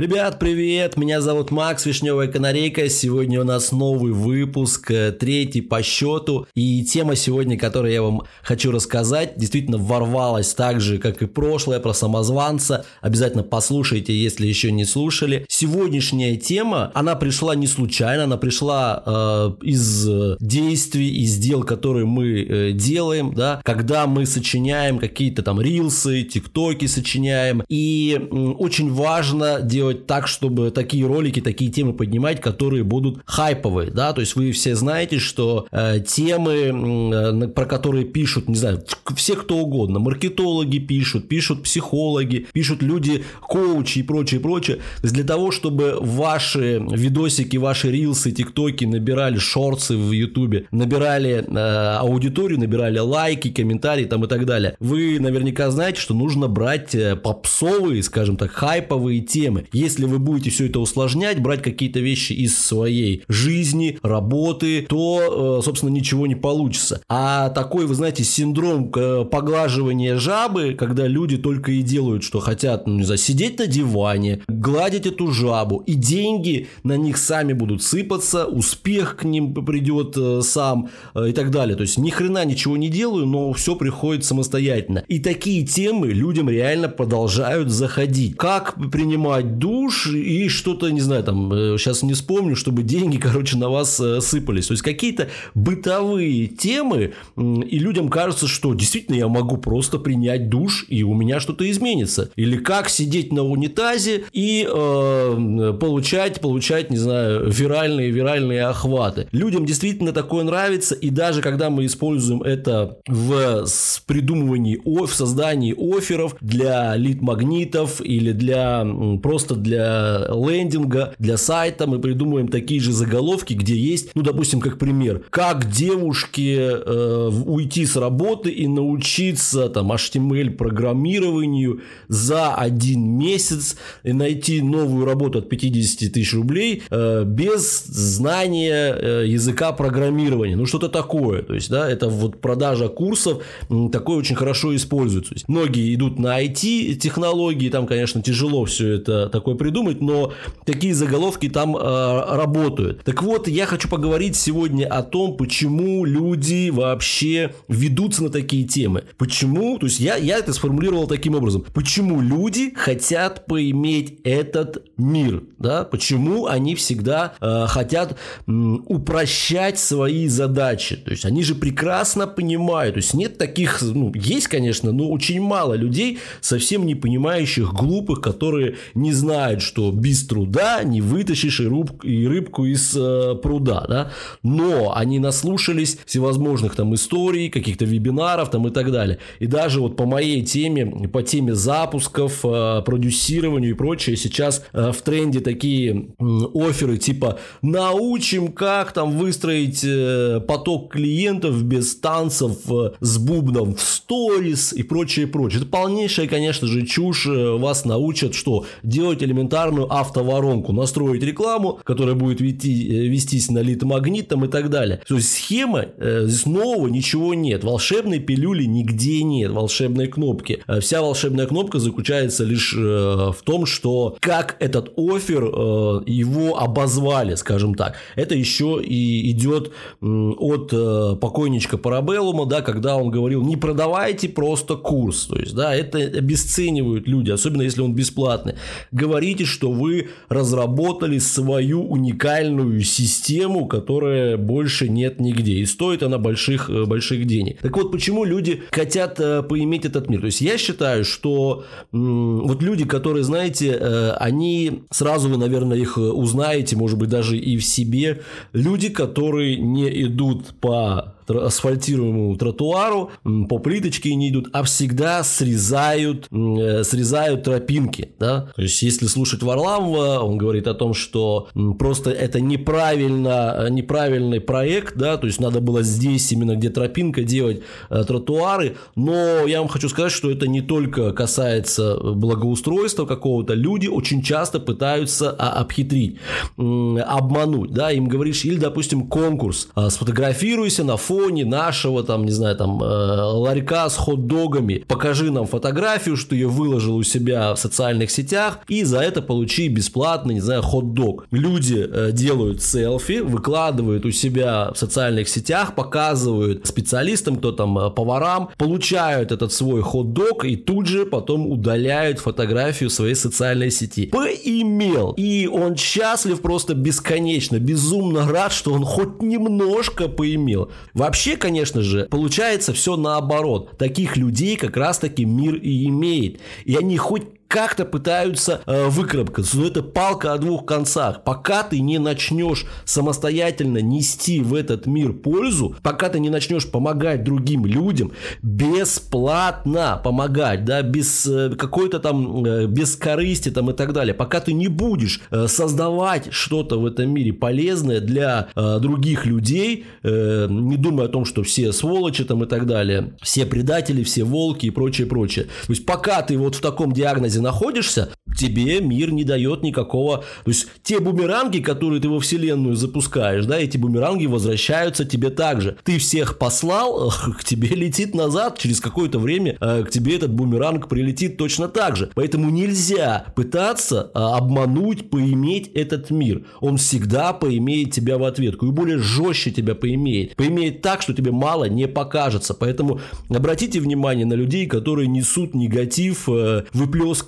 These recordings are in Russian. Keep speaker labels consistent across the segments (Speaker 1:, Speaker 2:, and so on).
Speaker 1: Ребят, привет! Меня зовут Макс, Вишневая Канарейка. Сегодня у нас новый выпуск, э, третий по счету. И тема сегодня, которую я вам хочу рассказать, действительно ворвалась так же, как и прошлое, про самозванца. Обязательно послушайте, если еще не слушали. Сегодняшняя тема, она пришла не случайно, она пришла э, из действий, из дел, которые мы э, делаем, да, когда мы сочиняем какие-то там рилсы, тиктоки сочиняем. И э, очень важно делать делать так, чтобы такие ролики, такие темы поднимать, которые будут хайповые, да, то есть вы все знаете, что э, темы, э, про которые пишут, не знаю, все кто угодно, маркетологи пишут, пишут психологи, пишут люди, коучи и прочее, прочее, то есть для того, чтобы ваши видосики, ваши рилсы, тиктоки набирали шорты в ютубе, набирали э, аудиторию, набирали лайки, комментарии там и так далее, вы наверняка знаете, что нужно брать э, попсовые, скажем так, хайповые темы. Если вы будете все это усложнять, брать какие-то вещи из своей жизни, работы, то, э, собственно, ничего не получится. А такой, вы знаете, синдром э, поглаживания жабы, когда люди только и делают, что хотят, ну, не знаю, сидеть на диване, гладить эту жабу, и деньги на них сами будут сыпаться, успех к ним придет э, сам и так далее. То есть ни хрена ничего не делаю, но все приходит самостоятельно. И такие темы людям реально продолжают заходить. Как принимать душ, и что-то, не знаю, там, сейчас э, не вспомню, чтобы деньги, короче, на вас э, сыпались. То есть какие-то бытовые темы, и людям кажется, что действительно я могу просто принять душ, и у меня что-то изменится. Или как сидеть на унитазе и э, получать, получать, не знаю, виральные, виральные охваты. Людям действительно такое нравится, и даже когда мы используем это в придумывании, в создании офферов для лид-магнитов или для просто для лендинга, для сайта. Мы придумываем такие же заголовки, где есть, ну, допустим, как пример, как девушке э, уйти с работы и научиться там HTML программированию за один месяц и найти новую работу от 50 тысяч рублей э, без знания э, языка программирования, ну, что-то такое, то есть, да, это вот продажа курсов, такое очень хорошо используется. Есть, многие идут на IT-технологии, там, конечно, тяжело все это такое придумать, но такие заголовки там э, работают. Так вот, я хочу поговорить сегодня о том, почему люди вообще ведутся на такие темы. Почему, то есть я, я это сформулировал таким образом. Почему люди хотят поиметь этот мир, да? Почему они всегда э, хотят э, упрощать свои задачи? То есть они же прекрасно понимают, то есть нет таких, ну, есть, конечно, но очень мало людей, совсем не понимающих, глупых, которые не знают знают, что без труда не вытащишь и, руб, и рыбку из э, пруда, да, но они наслушались всевозможных там историй, каких-то вебинаров там и так далее. И даже вот по моей теме, по теме запусков, э, продюсированию и прочее, сейчас э, в тренде такие э, оферы типа научим, как там выстроить э, поток клиентов без танцев э, с бубном в сторис и прочее, прочее. Это полнейшая, конечно же, чушь. Э, вас научат, что делать элементарную автоворонку, настроить рекламу, которая будет вести, э, вестись на литомагнит там и так далее. То есть схема, э, здесь нового ничего нет, волшебной пилюли нигде нет, волшебной кнопки. Э, вся волшебная кнопка заключается лишь в том, что как этот офер его обозвали, скажем так. Это еще и идет от покойничка Парабеллума, да, когда он говорил, не продавайте просто курс, то есть, да, это обесценивают люди, особенно если он бесплатный. Говорите, что вы разработали свою уникальную систему, которая больше нет нигде. И стоит она больших, э, больших денег. Так вот, почему люди хотят э, поиметь этот мир? То есть, я считаю, что вот люди, которые, знаете, э, они, сразу вы, наверное, их узнаете, может быть, даже и в себе, люди, которые не идут по асфальтируемому тротуару, по плиточке не идут, а всегда срезают, э, срезают тропинки. Да? То есть, если слушать Варламова, он говорит о том, что просто это неправильно, неправильный проект, да, то есть надо было здесь именно где тропинка делать э, тротуары, но я вам хочу сказать, что это не только касается благоустройства какого-то, люди очень часто пытаются а, обхитрить, обмануть, да, им говоришь, или, допустим, конкурс, а, сфотографируйся на фото фоне нашего, там, не знаю, там, э, ларька с хот-догами покажи нам фотографию, что ее выложил у себя в социальных сетях, и за это получи бесплатно, не знаю, хот-дог. Люди э, делают селфи, выкладывают у себя в социальных сетях, показывают специалистам, кто там, э, поварам, получают этот свой хот-дог и тут же потом удаляют фотографию своей социальной сети. Поимел. И он счастлив просто бесконечно, безумно рад, что он хоть немножко поимел. Вообще, конечно же, получается все наоборот. Таких людей как раз-таки мир и имеет. И они хоть как-то пытаются э, выкарабкаться. Но это палка о двух концах. Пока ты не начнешь самостоятельно нести в этот мир пользу, пока ты не начнешь помогать другим людям, бесплатно помогать, да, без э, какой-то там, э, без корысти там и так далее, пока ты не будешь э, создавать что-то в этом мире полезное для э, других людей, э, не думая о том, что все сволочи там и так далее, все предатели, все волки и прочее, прочее. То есть пока ты вот в таком диагнозе находишься, тебе мир не дает никакого... То есть те бумеранги, которые ты во вселенную запускаешь, да, эти бумеранги возвращаются тебе также. Ты всех послал, к тебе летит назад, через какое-то время э, к тебе этот бумеранг прилетит точно так же. Поэтому нельзя пытаться а, обмануть, поиметь этот мир. Он всегда поимеет тебя в ответку и более жестче тебя поимеет. Поимеет так, что тебе мало не покажется. Поэтому обратите внимание на людей, которые несут негатив, э,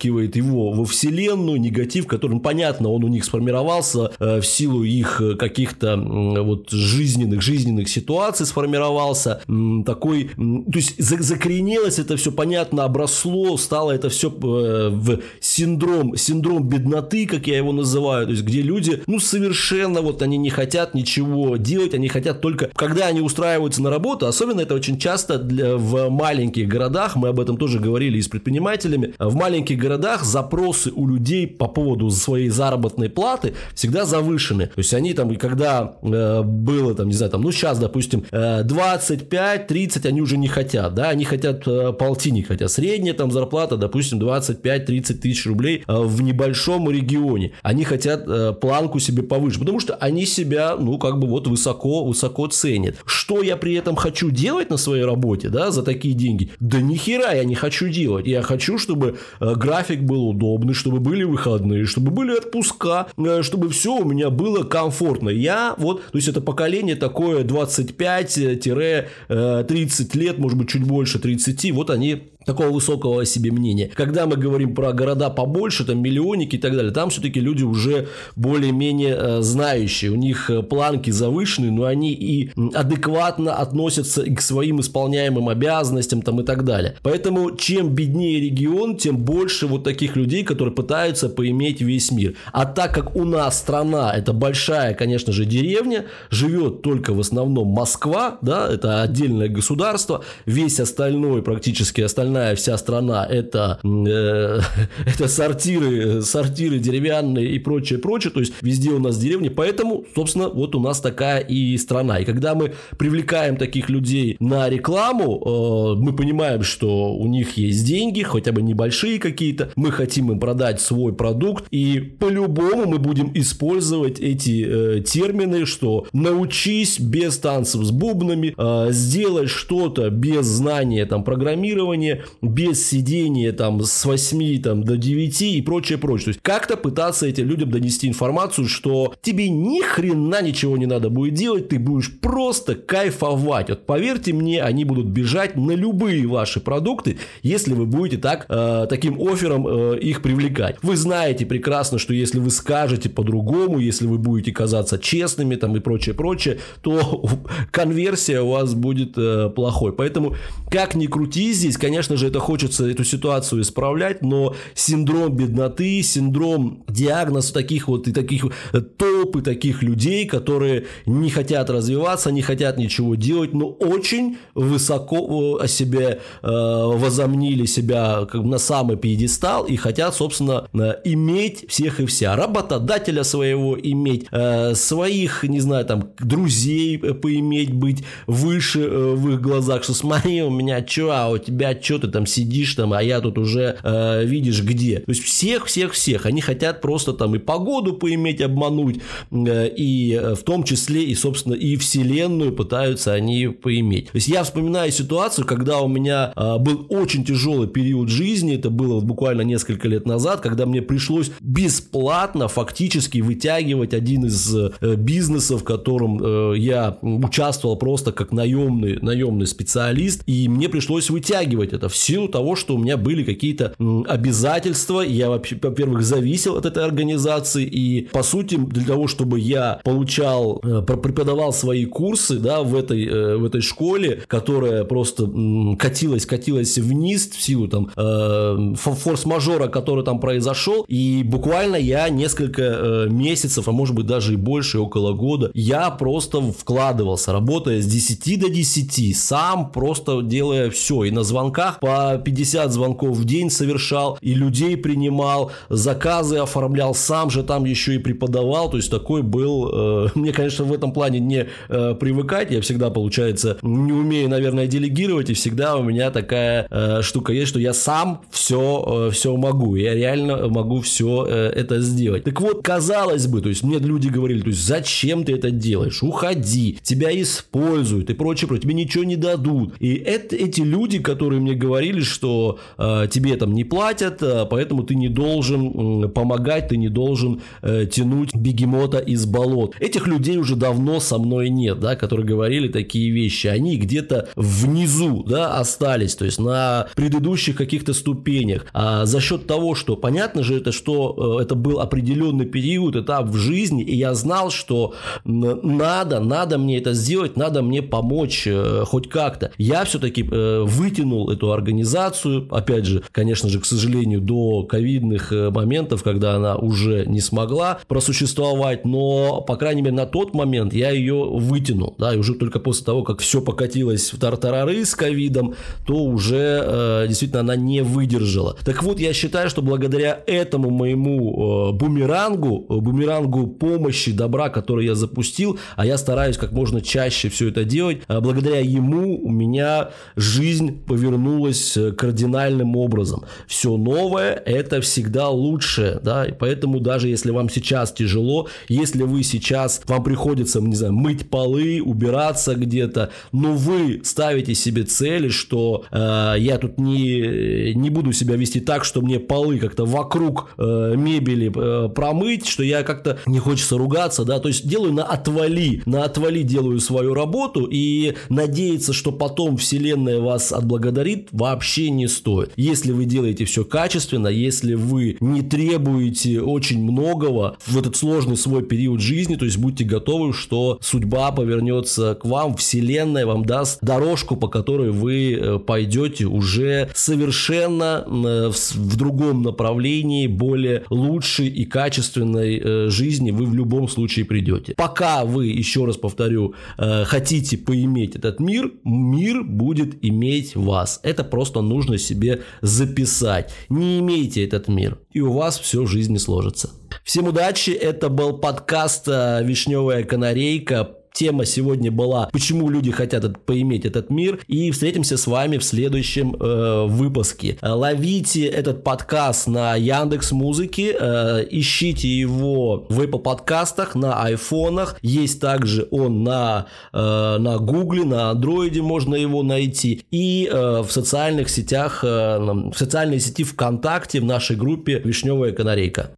Speaker 1: выплескивает его во вселенную, негатив, который, ну, понятно, он у них сформировался э, в силу их э, каких-то э, вот жизненных, жизненных ситуаций сформировался, э, такой, э, то есть закоренелось это все, понятно, обросло, стало это все э, в синдром, синдром бедноты, как я его называю, то есть где люди, ну, совершенно вот они не хотят ничего делать, они хотят только, когда они устраиваются на работу, особенно это очень часто для, в маленьких городах, мы об этом тоже говорили и с предпринимателями, в маленьких городах запрос запросы у людей по поводу своей заработной платы всегда завышены. То есть они там, когда э, было там, не знаю, там, ну сейчас, допустим, э, 25-30 они уже не хотят, да, они хотят э, полтинник, хотя средняя там зарплата, допустим, 25-30 тысяч рублей э, в небольшом регионе. Они хотят э, планку себе повыше, потому что они себя, ну, как бы вот высоко, высоко ценят. Что я при этом хочу делать на своей работе, да, за такие деньги? Да ни хера я не хочу делать. Я хочу, чтобы э, график был удобный, чтобы были выходные, чтобы были отпуска, э, чтобы все у меня было комфортно. Я вот, то есть это поколение такое 25-30 э, лет, может быть, чуть больше 30, вот они такого высокого о себе мнения. Когда мы говорим про города побольше, там миллионники и так далее, там все-таки люди уже более-менее э, знающие, у них э, планки завышены, но они и адекватно относятся и к своим исполняемым обязанностям там и так далее. Поэтому чем беднее регион, тем больше вот таких людей, которые пытаются поиметь весь мир. А так как у нас страна это большая, конечно же, деревня, живет только в основном Москва, да, это отдельное государство, весь остальной практически остальной остальная вся страна это, э, это сортиры, сортиры деревянные и прочее, прочее. То есть везде у нас деревни. Поэтому, собственно, вот у нас такая и страна. И когда мы привлекаем таких людей на рекламу, э, мы понимаем, что у них есть деньги, хотя бы небольшие какие-то. Мы хотим им продать свой продукт. И по-любому мы будем использовать эти э, термины, что научись без танцев с бубнами, э, сделай что-то без знания там программирования, без сидения там с 8 там, до 9 и прочее, прочее. То есть как-то пытаться этим людям донести информацию, что тебе ни хрена ничего не надо будет делать, ты будешь просто кайфовать. Вот поверьте мне, они будут бежать на любые ваши продукты, если вы будете так, э, таким оффером э, их привлекать. Вы знаете прекрасно, что если вы скажете по-другому, если вы будете казаться честными там и прочее, прочее, то конверсия у вас будет э, плохой. Поэтому как ни крути здесь, конечно, конечно же, это хочется эту ситуацию исправлять, но синдром бедноты, синдром диагноз таких вот и таких э, толпы таких людей, которые не хотят развиваться, не хотят ничего делать, но очень высоко э, о себе э, возомнили себя как на самый пьедестал и хотят, собственно, э, иметь всех и вся. Работодателя своего иметь, э, своих, не знаю, там, друзей поиметь, быть выше э, в их глазах, что смотри, у меня что, а у тебя что ты там сидишь там, а я тут уже э, видишь где. То есть всех, всех, всех. Они хотят просто там и погоду поиметь, обмануть, э, и э, в том числе и, собственно, и вселенную пытаются они поиметь. То есть я вспоминаю ситуацию, когда у меня э, был очень тяжелый период жизни, это было буквально несколько лет назад, когда мне пришлось бесплатно фактически вытягивать один из э, бизнесов, в котором э, я участвовал просто как наемный, наемный специалист, и мне пришлось вытягивать это в силу того, что у меня были какие-то обязательства, я, во-первых, зависел от этой организации, и, по сути, для того, чтобы я получал, э, преподавал свои курсы, да, в этой, э, в этой школе, которая просто катилась, катилась вниз в силу там э, форс-мажора, который там произошел, и буквально я несколько месяцев, а может быть даже и больше, около года, я просто вкладывался, работая с 10 до 10, сам просто делая все, и на звонках по 50 звонков в день совершал, и людей принимал, заказы оформлял, сам же там еще и преподавал, то есть такой был, э, мне, конечно, в этом плане не э, привыкать, я всегда, получается, не умею, наверное, делегировать, и всегда у меня такая э, штука есть, что я сам все, э, все могу, я реально могу все э, это сделать. Так вот, казалось бы, то есть мне люди говорили, то есть зачем ты это делаешь, уходи, тебя используют и прочее, прочее, тебе ничего не дадут. И это, эти люди, которые мне говорили, что э, тебе там не платят, э, поэтому ты не должен э, помогать, ты не должен э, тянуть бегемота из болот. Этих людей уже давно со мной нет, да, которые говорили такие вещи. Они где-то внизу, да, остались, то есть на предыдущих каких-то ступенях. А за счет того, что понятно же это, что э, это был определенный период, этап в жизни, и я знал, что надо, надо мне это сделать, надо мне помочь э, хоть как-то. Я все-таки э, вытянул эту организацию, опять же, конечно же, к сожалению, до ковидных э, моментов, когда она уже не смогла просуществовать, но, по крайней мере, на тот момент я ее вытянул, да, и уже только после того, как все покатилось в тартарары с ковидом, то уже э, действительно она не выдержала. Так вот, я считаю, что благодаря этому моему э, бумерангу, э, бумерангу помощи, добра, который я запустил, а я стараюсь как можно чаще все это делать, э, благодаря ему у меня жизнь повернулась э, кардинальным образом. Все новое – это всегда лучшее, да, и поэтому даже если вам сейчас тяжело, если вы сейчас, вам приходится, не знаю, мыть полы, убираться где-то, но вы ставите себе цели, что э, я тут не, не буду себя вести так, что мне полы как-то вокруг э, мебели э, промыть, что я как-то не хочется ругаться, да, то есть делаю на отвали, на отвали делаю свою работу и надеяться, что потом вселенная вас отблагодарит, вообще не стоит. Если вы делаете все качественно, если вы не требуете очень многого в этот сложный свой период жизни, то есть будьте готовы, что судьба повернется к вам, вселенная вам даст дорожку, по которой вы э, пойдете уже совершенно э, в другом направлении, более лучшей и качественной э, жизни вы в любом случае придете. Пока вы, еще раз повторю, хотите поиметь этот мир, мир будет иметь вас. Это просто нужно себе записать. Не имейте этот мир, и у вас все в жизни сложится. Всем удачи, это был подкаст «Вишневая канарейка» Тема сегодня была, почему люди хотят поиметь этот мир. И встретимся с вами в следующем э, выпуске. Ловите этот подкаст на Яндекс Музыке, э, ищите его в Apple подкастах, на айфонах. Есть также он на, э, на Гугле, на Андроиде можно его найти. И э, в социальных сетях, э, в социальной сети ВКонтакте, в нашей группе Вишневая канарейка.